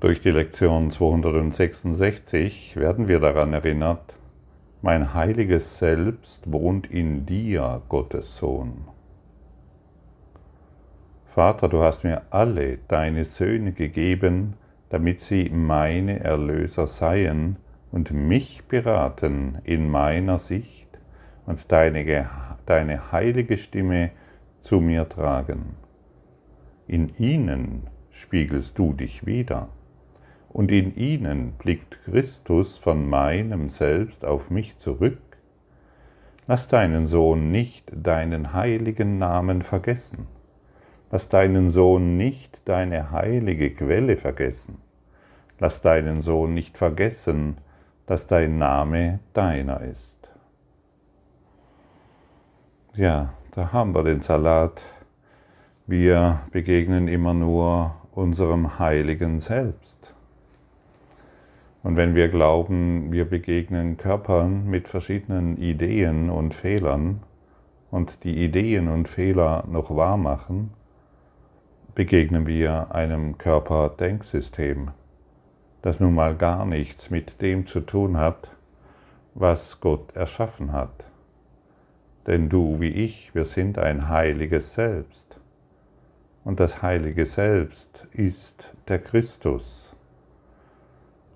Durch die Lektion 266 werden wir daran erinnert, mein heiliges Selbst wohnt in dir, Gottes Sohn. Vater, du hast mir alle deine Söhne gegeben, damit sie meine Erlöser seien und mich beraten in meiner Sicht und deine, deine heilige Stimme zu mir tragen. In ihnen spiegelst du dich wieder und in ihnen blickt Christus von meinem Selbst auf mich zurück, lass deinen Sohn nicht deinen heiligen Namen vergessen, lass deinen Sohn nicht deine heilige Quelle vergessen, lass deinen Sohn nicht vergessen, dass dein Name deiner ist. Ja, da haben wir den Salat. Wir begegnen immer nur unserem heiligen Selbst. Und wenn wir glauben, wir begegnen Körpern mit verschiedenen Ideen und Fehlern und die Ideen und Fehler noch wahr machen, begegnen wir einem Körperdenksystem, das nun mal gar nichts mit dem zu tun hat, was Gott erschaffen hat. Denn du wie ich, wir sind ein heiliges Selbst. Und das heilige Selbst ist der Christus.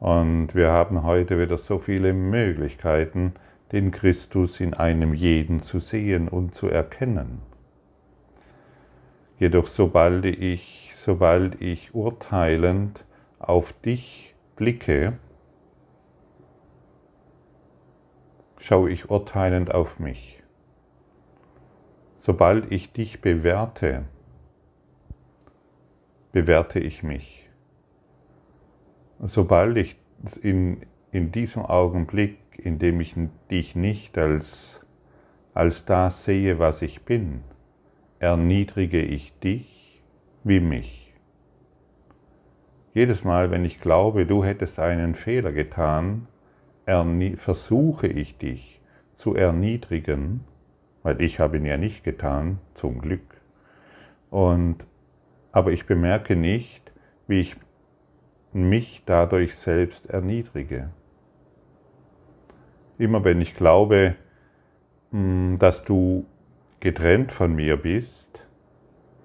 Und wir haben heute wieder so viele Möglichkeiten, den Christus in einem jeden zu sehen und zu erkennen. Jedoch sobald ich, sobald ich urteilend auf dich blicke, schaue ich urteilend auf mich. Sobald ich dich bewerte, bewerte ich mich sobald ich in, in diesem Augenblick, in dem ich dich nicht als, als das sehe, was ich bin, erniedrige ich dich wie mich. Jedes Mal, wenn ich glaube, du hättest einen Fehler getan, versuche ich dich zu erniedrigen, weil ich habe ihn ja nicht getan, zum Glück. Und, aber ich bemerke nicht, wie ich mich dadurch selbst erniedrige. Immer wenn ich glaube, hm, dass du getrennt von mir bist,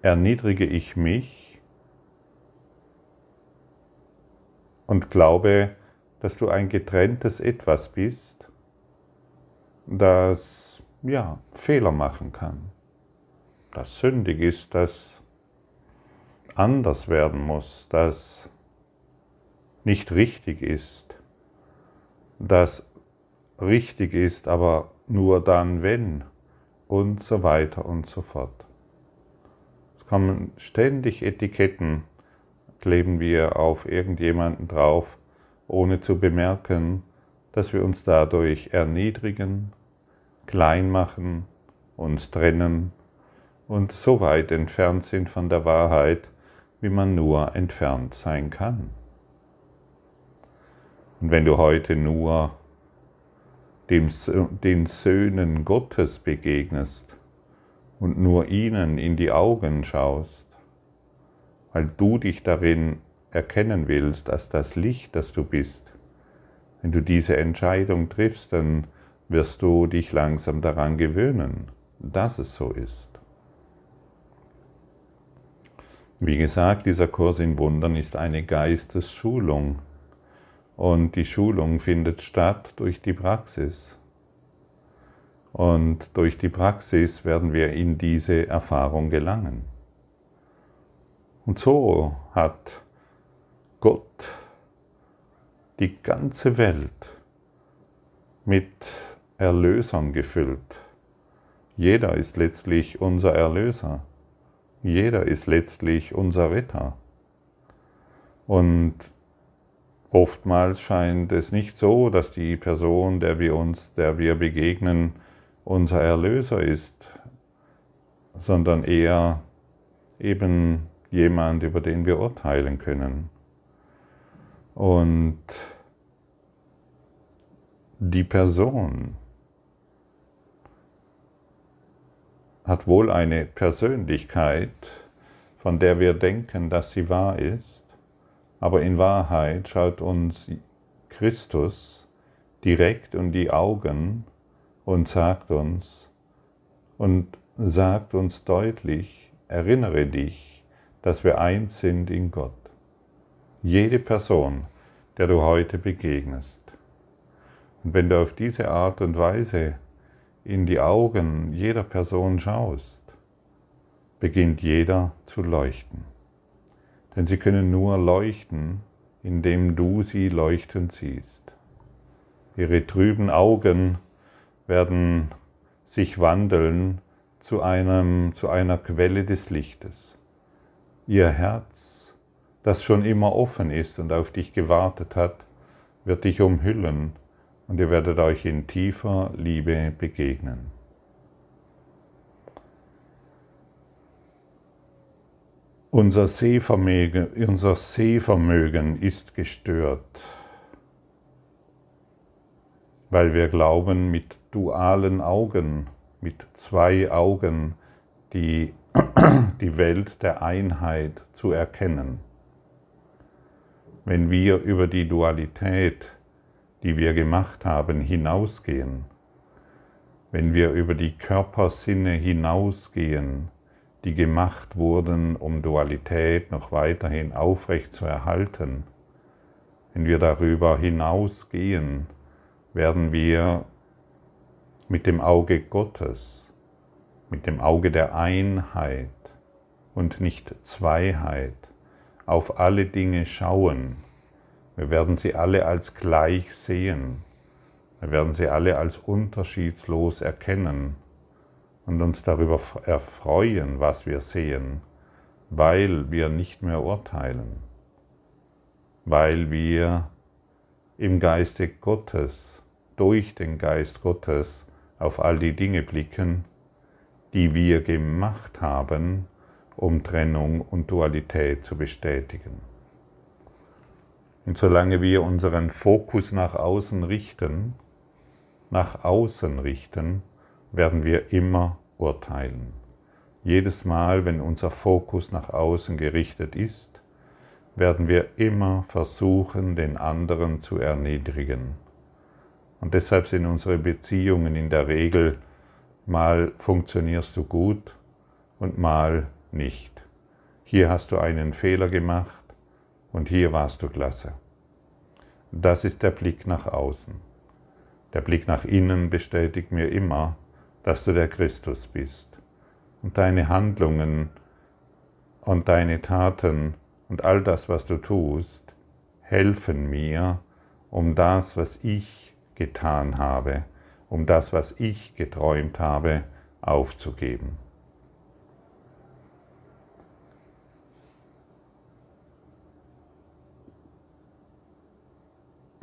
erniedrige ich mich und glaube, dass du ein getrenntes Etwas bist, das ja Fehler machen kann, das sündig ist, das anders werden muss, das nicht richtig ist, das richtig ist, aber nur dann, wenn und so weiter und so fort. Es kommen ständig Etiketten, kleben wir auf irgendjemanden drauf, ohne zu bemerken, dass wir uns dadurch erniedrigen, klein machen, uns trennen und so weit entfernt sind von der Wahrheit, wie man nur entfernt sein kann. Und wenn du heute nur dem, den Söhnen Gottes begegnest und nur ihnen in die Augen schaust, weil du dich darin erkennen willst als das Licht, das du bist, wenn du diese Entscheidung triffst, dann wirst du dich langsam daran gewöhnen, dass es so ist. Wie gesagt, dieser Kurs in Wundern ist eine Geistesschulung. Und die Schulung findet statt durch die Praxis. Und durch die Praxis werden wir in diese Erfahrung gelangen. Und so hat Gott die ganze Welt mit Erlösern gefüllt. Jeder ist letztlich unser Erlöser. Jeder ist letztlich unser Retter. Und Oftmals scheint es nicht so, dass die Person, der wir uns, der wir begegnen, unser Erlöser ist, sondern eher eben jemand, über den wir urteilen können. Und die Person hat wohl eine Persönlichkeit, von der wir denken, dass sie wahr ist, Aber in Wahrheit schaut uns Christus direkt um die Augen und sagt uns und sagt uns deutlich, erinnere dich, dass wir eins sind in Gott. Jede Person, der du heute begegnest. Und wenn du auf diese Art und Weise in die Augen jeder Person schaust, beginnt jeder zu leuchten. Denn sie können nur leuchten, indem du sie leuchten siehst. Ihre trüben Augen werden sich wandeln zu, einem, zu einer Quelle des Lichtes. Ihr Herz, das schon immer offen ist und auf dich gewartet hat, wird dich umhüllen und ihr werdet euch in tiefer Liebe begegnen. Unser Sehvermögen, unser Sehvermögen ist gestört, weil wir glauben, mit dualen Augen, mit zwei Augen die, die Welt der Einheit zu erkennen. Wenn wir über die Dualität, die wir gemacht haben, hinausgehen, wenn wir über die Körpersinne hinausgehen, die gemacht wurden, um Dualität noch weiterhin aufrecht zu erhalten, wenn wir darüber hinausgehen, werden wir mit dem Auge Gottes, mit dem Auge der Einheit und nicht Zweiheit auf alle Dinge schauen. Wir werden sie alle als gleich sehen. Wir werden sie alle als unterschiedslos erkennen und uns darüber erfreuen, was wir sehen, weil wir nicht mehr urteilen, weil wir im Geiste Gottes, durch den Geist Gottes auf all die Dinge blicken, die wir gemacht haben, um Trennung und Dualität zu bestätigen. Und solange wir unseren Fokus nach außen richten, nach außen richten, werden wir immer urteilen. Jedes Mal, wenn unser Fokus nach außen gerichtet ist, werden wir immer versuchen, den anderen zu erniedrigen. Und deshalb sind unsere Beziehungen in der Regel, mal funktionierst du gut und mal nicht. Hier hast du einen Fehler gemacht und hier warst du klasse. Das ist der Blick nach außen. Der Blick nach innen bestätigt mir immer, dass du der Christus bist. Und deine Handlungen und deine Taten und all das, was du tust, helfen mir, um das, was ich getan habe, um das, was ich geträumt habe, aufzugeben.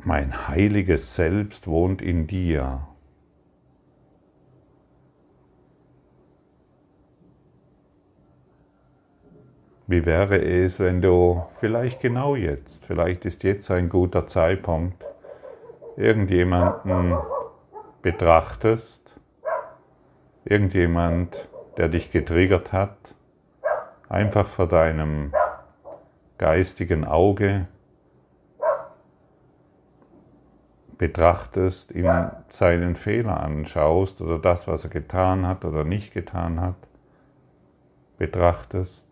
Mein heiliges Selbst wohnt in dir Wie wäre es, wenn du vielleicht genau jetzt, vielleicht ist jetzt ein guter Zeitpunkt, irgendjemanden betrachtest, irgendjemand, der dich getriggert hat, einfach vor deinem geistigen Auge betrachtest, ihm seinen Fehler anschaust oder das, was er getan hat oder nicht getan hat, betrachtest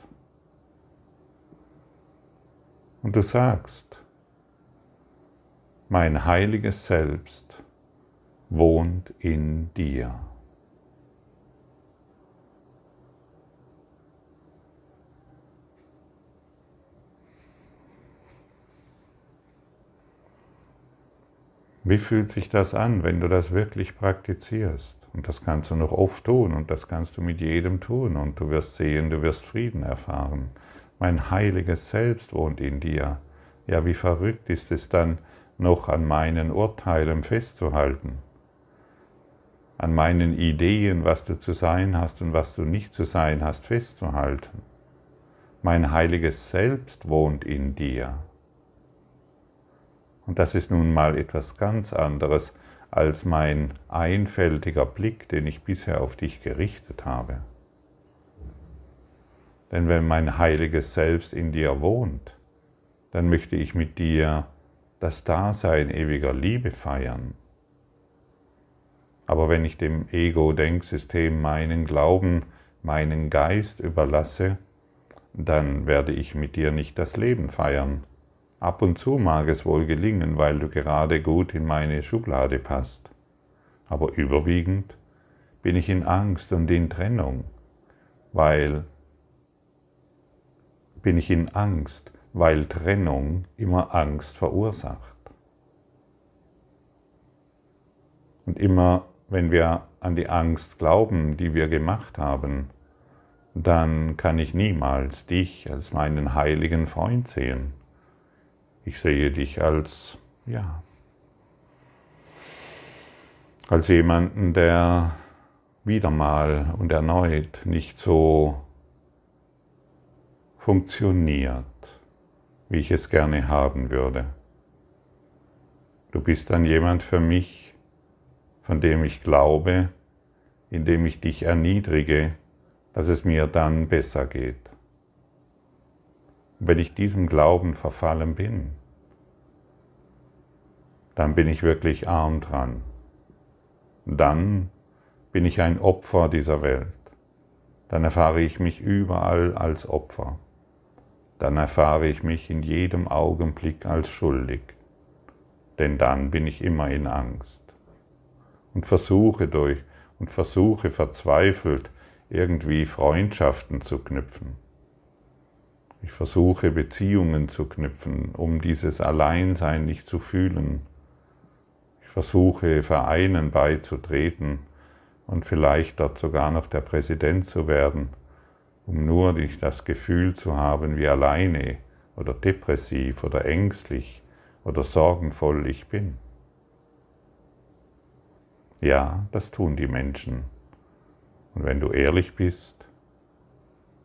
Und du sagst, mein heiliges Selbst wohnt in dir. Wie fühlt sich das an, wenn du das wirklich praktizierst? Und das kannst du noch oft tun und das kannst du mit jedem tun und du wirst sehen, du wirst Frieden erfahren mein heiliges Selbst wohnt in dir. Ja, wie verrückt ist es dann, noch an meinen Urteilen festzuhalten, an meinen Ideen, was du zu sein hast und was du nicht zu sein hast, festzuhalten. Mein heiliges Selbst wohnt in dir. Und das ist nun mal etwas ganz anderes als mein einfältiger Blick, den ich bisher auf dich gerichtet habe. Denn wenn mein heiliges Selbst in dir wohnt, dann möchte ich mit dir das Dasein ewiger Liebe feiern. Aber wenn ich dem Ego-Denksystem meinen Glauben, meinen Geist überlasse, dann werde ich mit dir nicht das Leben feiern. Ab und zu mag es wohl gelingen, weil du gerade gut in meine Schublade passt. Aber überwiegend bin ich in Angst und in Trennung, weil bin ich in Angst, weil Trennung immer Angst verursacht. Und immer wenn wir an die Angst glauben, die wir gemacht haben, dann kann ich niemals dich als meinen heiligen Freund sehen. Ich sehe dich als, ja, als jemanden, der wieder mal und erneut nicht so funktioniert, wie ich es gerne haben würde. Du bist dann jemand für mich, von dem ich glaube, indem ich dich erniedrige, dass es mir dann besser geht. wenn ich diesem Glauben verfallen bin, dann bin ich wirklich arm dran. Dann bin ich ein Opfer dieser Welt. Dann erfahre ich mich überall als Opfer. Dann erfahre ich mich in jedem Augenblick als schuldig. Denn dann bin ich immer in Angst und versuche durch und versuche verzweifelt irgendwie Freundschaften zu knüpfen. Ich versuche Beziehungen zu knüpfen, um dieses Alleinsein nicht zu fühlen. Ich versuche Vereinen beizutreten und vielleicht dort sogar noch der Präsident zu werden, um nur nicht das Gefühl zu haben, wie alleine oder depressiv oder ängstlich oder sorgenvoll ich bin. Ja, das tun die Menschen. Und wenn du ehrlich bist,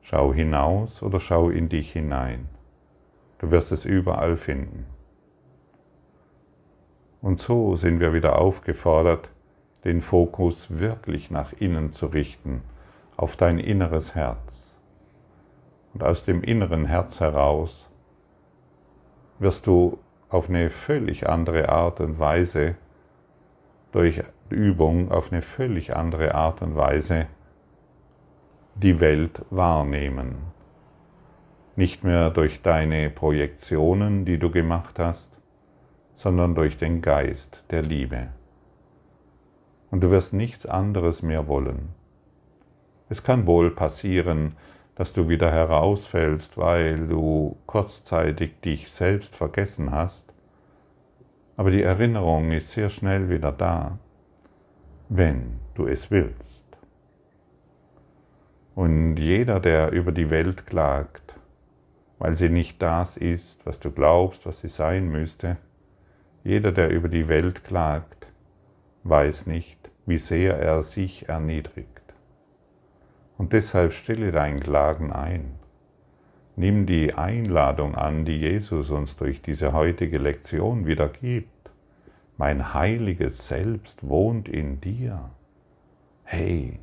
schau hinaus oder schau in dich hinein. Du wirst es überall finden. Und so sind wir wieder aufgefordert, den Fokus wirklich nach innen zu richten, auf dein inneres Herz. Und aus dem inneren Herz heraus wirst du auf eine völlig andere Art und Weise durch Übung auf eine völlig andere Art und Weise die Welt wahrnehmen. Nicht mehr durch deine Projektionen, die du gemacht hast, sondern durch den Geist der Liebe. Und du wirst nichts anderes mehr wollen. Es kann wohl passieren, dass du wieder herausfällst, weil du kurzzeitig dich selbst vergessen hast, aber die Erinnerung ist sehr schnell wieder da, wenn du es willst. Und jeder, der über die Welt klagt, weil sie nicht das ist, was du glaubst, was sie sein müsste, jeder, der über die Welt klagt, weiß nicht, wie sehr er sich erniedrigt. Und deshalb stelle dein Klagen ein. Nimm die Einladung an, die Jesus uns durch diese heutige Lektion wieder gibt. Mein heiliges Selbst wohnt in dir. Hey,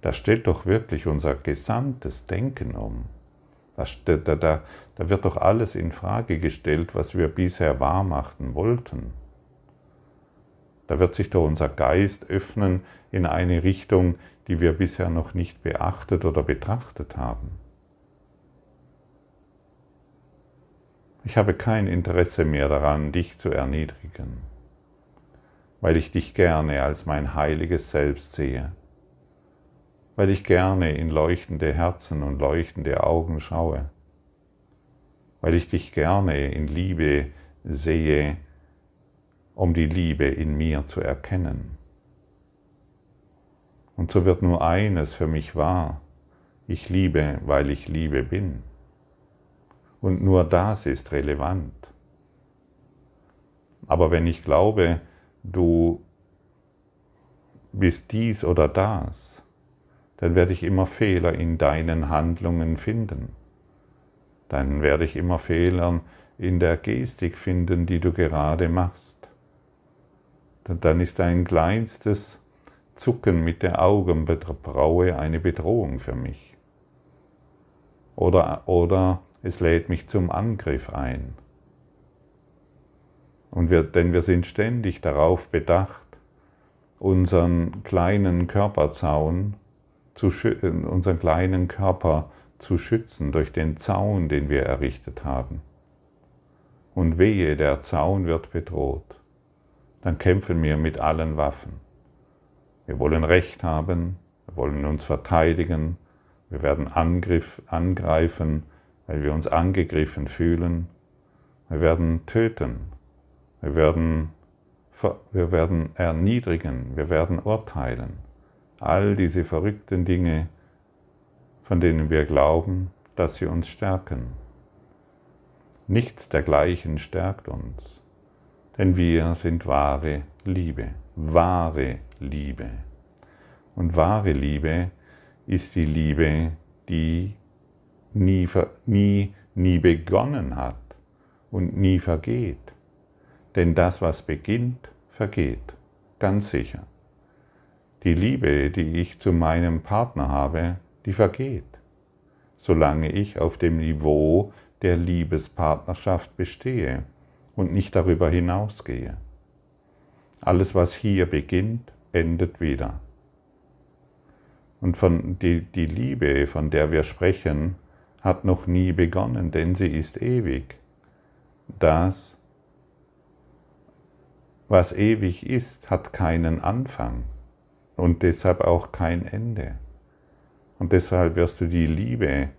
da stellt doch wirklich unser gesamtes Denken um. Da, da, da, da wird doch alles in Frage gestellt, was wir bisher wahrmachen wollten. Da wird sich doch unser Geist öffnen in eine Richtung, die wir bisher noch nicht beachtet oder betrachtet haben. Ich habe kein Interesse mehr daran, dich zu erniedrigen, weil ich dich gerne als mein heiliges Selbst sehe, weil ich gerne in leuchtende Herzen und leuchtende Augen schaue, weil ich dich gerne in Liebe sehe, um die Liebe in mir zu erkennen. Und so wird nur eines für mich wahr, ich liebe, weil ich Liebe bin. Und nur das ist relevant. Aber wenn ich glaube, du bist dies oder das, dann werde ich immer Fehler in deinen Handlungen finden. Dann werde ich immer Fehler in der Gestik finden, die du gerade machst. Dann ist dein kleinstes Zucken mit der Augenbraue eine Bedrohung für mich. Oder, oder es lädt mich zum Angriff ein. Und wir, denn wir sind ständig darauf bedacht, unseren kleinen Körperzaun zu unseren kleinen Körper zu schützen durch den Zaun, den wir errichtet haben. Und wehe, der Zaun wird bedroht, dann kämpfen wir mit allen Waffen. Wir wollen Recht haben, wir wollen uns verteidigen, wir werden Angriff, angreifen, weil wir uns angegriffen fühlen. Wir werden töten, wir werden, wir werden erniedrigen, wir werden urteilen. All diese verrückten Dinge, von denen wir glauben, dass sie uns stärken. Nichts dergleichen stärkt uns, denn wir sind wahre Liebe, wahre Liebe. Und wahre Liebe ist die Liebe, die nie, nie, nie begonnen hat und nie vergeht. Denn das, was beginnt, vergeht, ganz sicher. Die Liebe, die ich zu meinem Partner habe, die vergeht, solange ich auf dem Niveau der Liebespartnerschaft bestehe und nicht darüber hinausgehe. Alles, was hier beginnt, endet wieder. Und von die, die Liebe, von der wir sprechen, hat noch nie begonnen, denn sie ist ewig. Das, was ewig ist, hat keinen Anfang und deshalb auch kein Ende. Und deshalb wirst du die Liebe,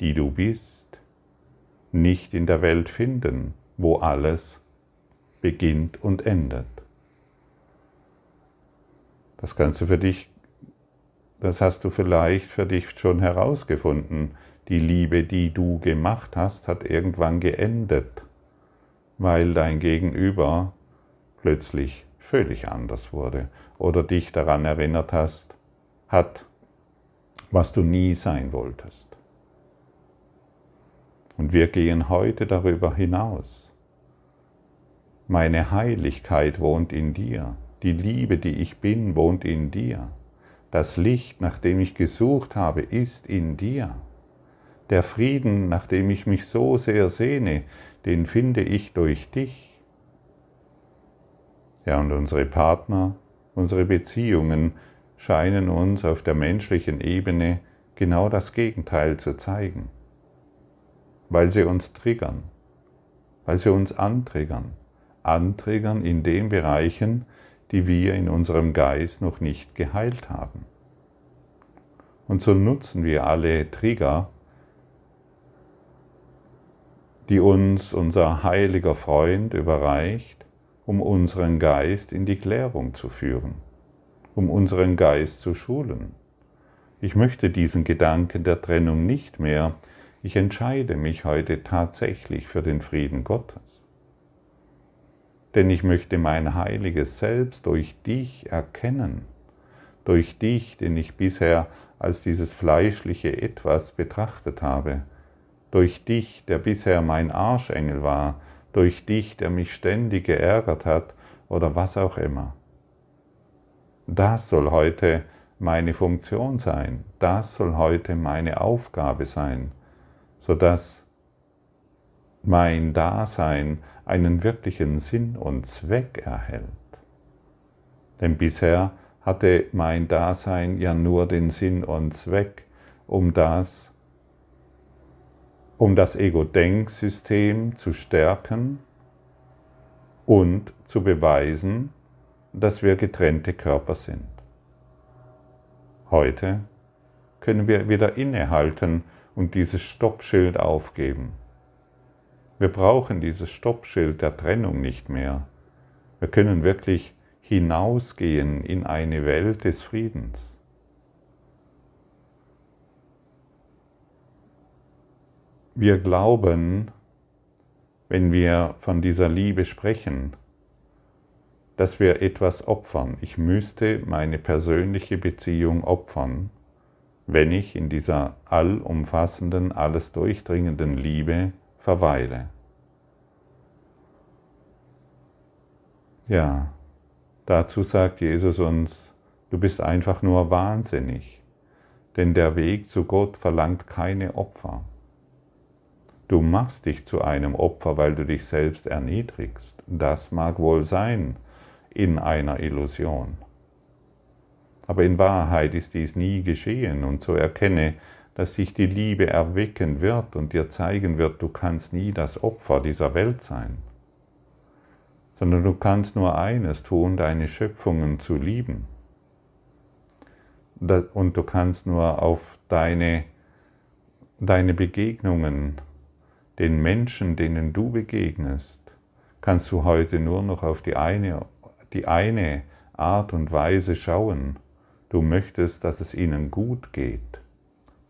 die du bist, nicht in der Welt finden, wo alles beginnt und endet. Das kannst du für dich, das hast du vielleicht für dich schon herausgefunden. Die Liebe, die du gemacht hast, hat irgendwann geendet, weil dein Gegenüber plötzlich völlig anders wurde oder dich daran erinnert hast, hat, was du nie sein wolltest. Und wir gehen heute darüber hinaus. Meine Heiligkeit wohnt in dir. Die Liebe, die ich bin, wohnt in dir. Das Licht, nach dem ich gesucht habe, ist in dir. Der Frieden, nach dem ich mich so sehr sehne, den finde ich durch dich. Ja, und unsere Partner, Unsere Beziehungen scheinen uns auf der menschlichen Ebene genau das Gegenteil zu zeigen, weil sie uns triggern, weil sie uns antriggern, antriggern in den Bereichen, die wir in unserem Geist noch nicht geheilt haben. Und so nutzen wir alle Trigger, die uns unser heiliger Freund überreicht, um unseren Geist in die Klärung zu führen, um unseren Geist zu schulen. Ich möchte diesen Gedanken der Trennung nicht mehr. Ich entscheide mich heute tatsächlich für den Frieden Gottes. Denn ich möchte mein heiliges Selbst durch dich erkennen, durch dich, den ich bisher als dieses fleischliche Etwas betrachtet habe, durch dich, der bisher mein Arschengel war, durch dich, der mich ständig geärgert hat oder was auch immer. Das soll heute meine Funktion sein, das soll heute meine Aufgabe sein, sodass mein Dasein einen wirklichen Sinn und Zweck erhält. Denn bisher hatte mein Dasein ja nur den Sinn und Zweck, um das um das Ego-Denksystem zu stärken und zu beweisen, dass wir getrennte Körper sind. Heute können wir wieder innehalten und dieses Stoppschild aufgeben. Wir brauchen dieses Stoppschild der Trennung nicht mehr. Wir können wirklich hinausgehen in eine Welt des Friedens. wir glauben, wenn wir von dieser Liebe sprechen, dass wir etwas opfern. Ich müsste meine persönliche Beziehung opfern, wenn ich in dieser allumfassenden, alles durchdringenden Liebe verweile. Ja, dazu sagt Jesus uns, du bist einfach nur wahnsinnig, denn der Weg zu Gott verlangt keine Opfer. Du machst dich zu einem Opfer, weil du dich selbst erniedrigst. Das mag wohl sein in einer Illusion. Aber in Wahrheit ist dies nie geschehen und so erkenne, dass sich die Liebe erwecken wird und dir zeigen wird, du kannst nie das Opfer dieser Welt sein, sondern du kannst nur eines tun, deine Schöpfungen zu lieben. Und du kannst nur auf deine, deine Begegnungen den Menschen, denen du begegnest, kannst du heute nur noch auf die eine, die eine Art und Weise schauen. Du möchtest, dass es ihnen gut geht.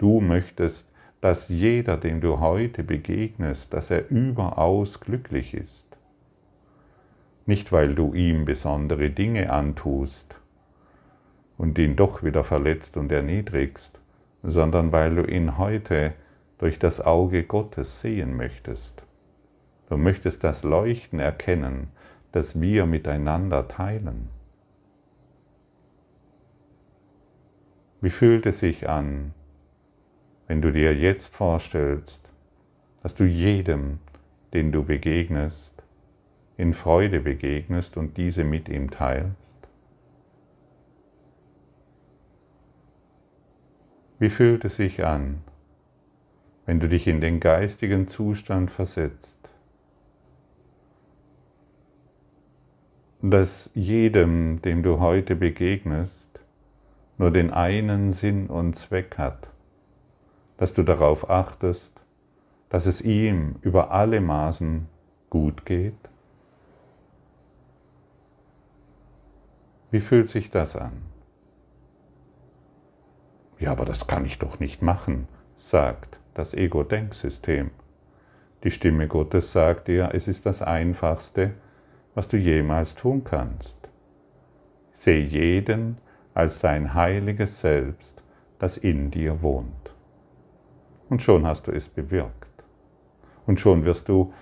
Du möchtest, dass jeder, dem du heute begegnest, dass er überaus glücklich ist. Nicht, weil du ihm besondere Dinge antust und ihn doch wieder verletzt und erniedrigst, sondern weil du ihn heute durch das Auge Gottes sehen möchtest. Du möchtest das Leuchten erkennen, das wir miteinander teilen. Wie fühlt es sich an, wenn du dir jetzt vorstellst, dass du jedem, den du begegnest, in Freude begegnest und diese mit ihm teilst? Wie fühlt es sich an, wenn du dich in den geistigen Zustand versetzt, dass jedem, dem du heute begegnest, nur den einen Sinn und Zweck hat, dass du darauf achtest, dass es ihm über alle Maßen gut geht? Wie fühlt sich das an? Ja, aber das kann ich doch nicht machen, sagt das Ego-Denksystem. Die Stimme Gottes sagt dir, es ist das Einfachste, was du jemals tun kannst. Seh jeden als dein heiliges Selbst, das in dir wohnt. Und schon hast du es bewirkt. Und schon wirst du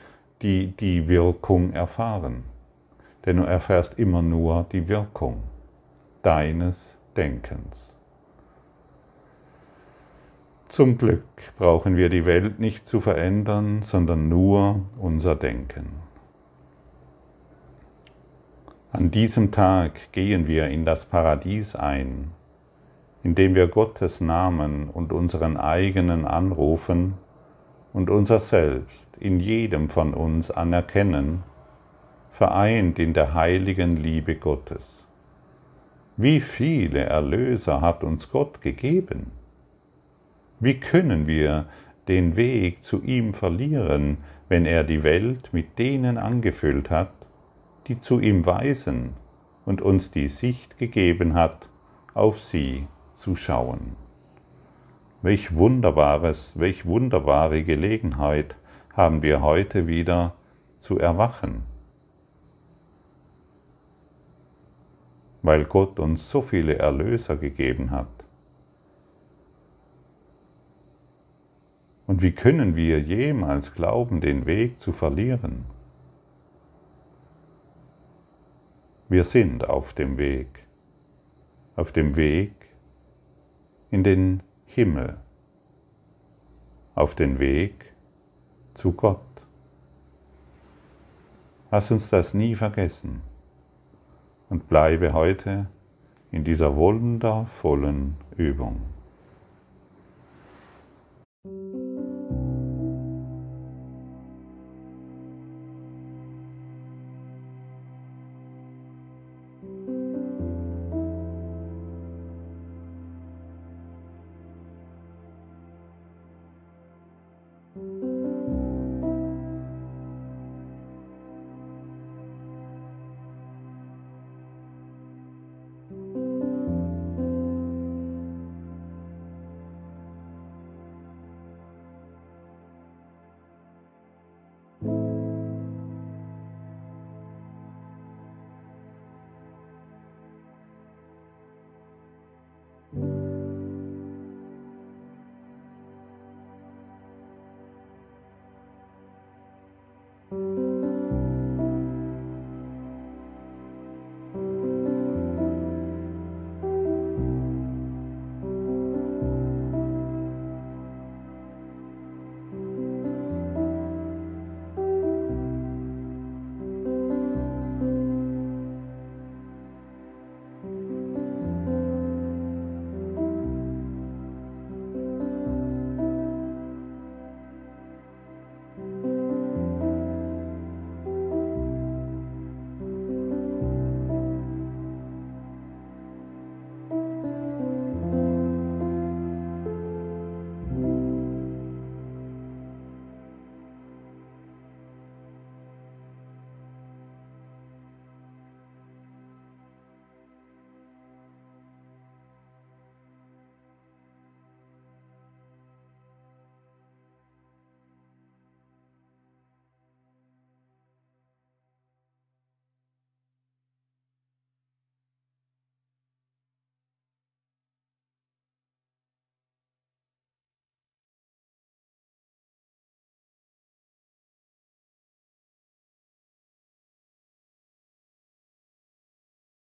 die, die Wirkung erfahren. Denn du erfährst immer nur die Wirkung deines Denkens. Zum Glück brauchen wir die Welt nicht zu verändern, sondern nur unser Denken. An diesem Tag gehen wir in das Paradies ein, indem wir Gottes Namen und unseren eigenen anrufen und unser Selbst in jedem von uns anerkennen, vereint in der heiligen Liebe Gottes. Wie viele Erlöser hat uns Gott gegeben? Wie können wir den Weg zu ihm verlieren, wenn er die Welt mit denen angefüllt hat, die zu ihm weisen und uns die Sicht gegeben hat, auf sie zu schauen? Welch wunderbares, welch wunderbare Gelegenheit haben wir heute wieder zu erwachen, weil Gott uns so viele Erlöser gegeben hat. Und wie können wir jemals glauben, den Weg zu verlieren? Wir sind auf dem Weg, auf dem Weg in den Himmel, auf den Weg zu Gott. Lass uns das nie vergessen und bleibe heute in dieser wundervollen Übung.